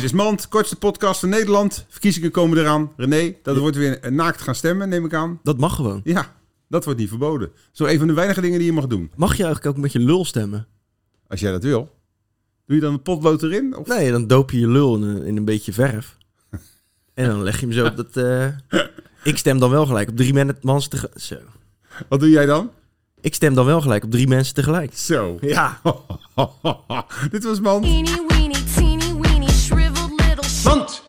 Dit is Mand, kortste podcast van Nederland. Verkiezingen komen eraan. René, dat wordt weer naakt gaan stemmen, neem ik aan. Dat mag gewoon. Ja, dat wordt niet verboden. Zo een van de weinige dingen die je mag doen. Mag je eigenlijk ook met je lul stemmen? Als jij dat wil. Doe je dan een potlood erin? Of? Nee, dan doop je je lul in een, in een beetje verf. En dan leg je hem zo op dat... eh, Ik stem dan wel gelijk op drie men- mensen tegelijk. Zo. Wat doe jij dan? Ik stem dan wel gelijk op drie mensen tegelijk. Zo. Ja. dit was Mand. Anyway.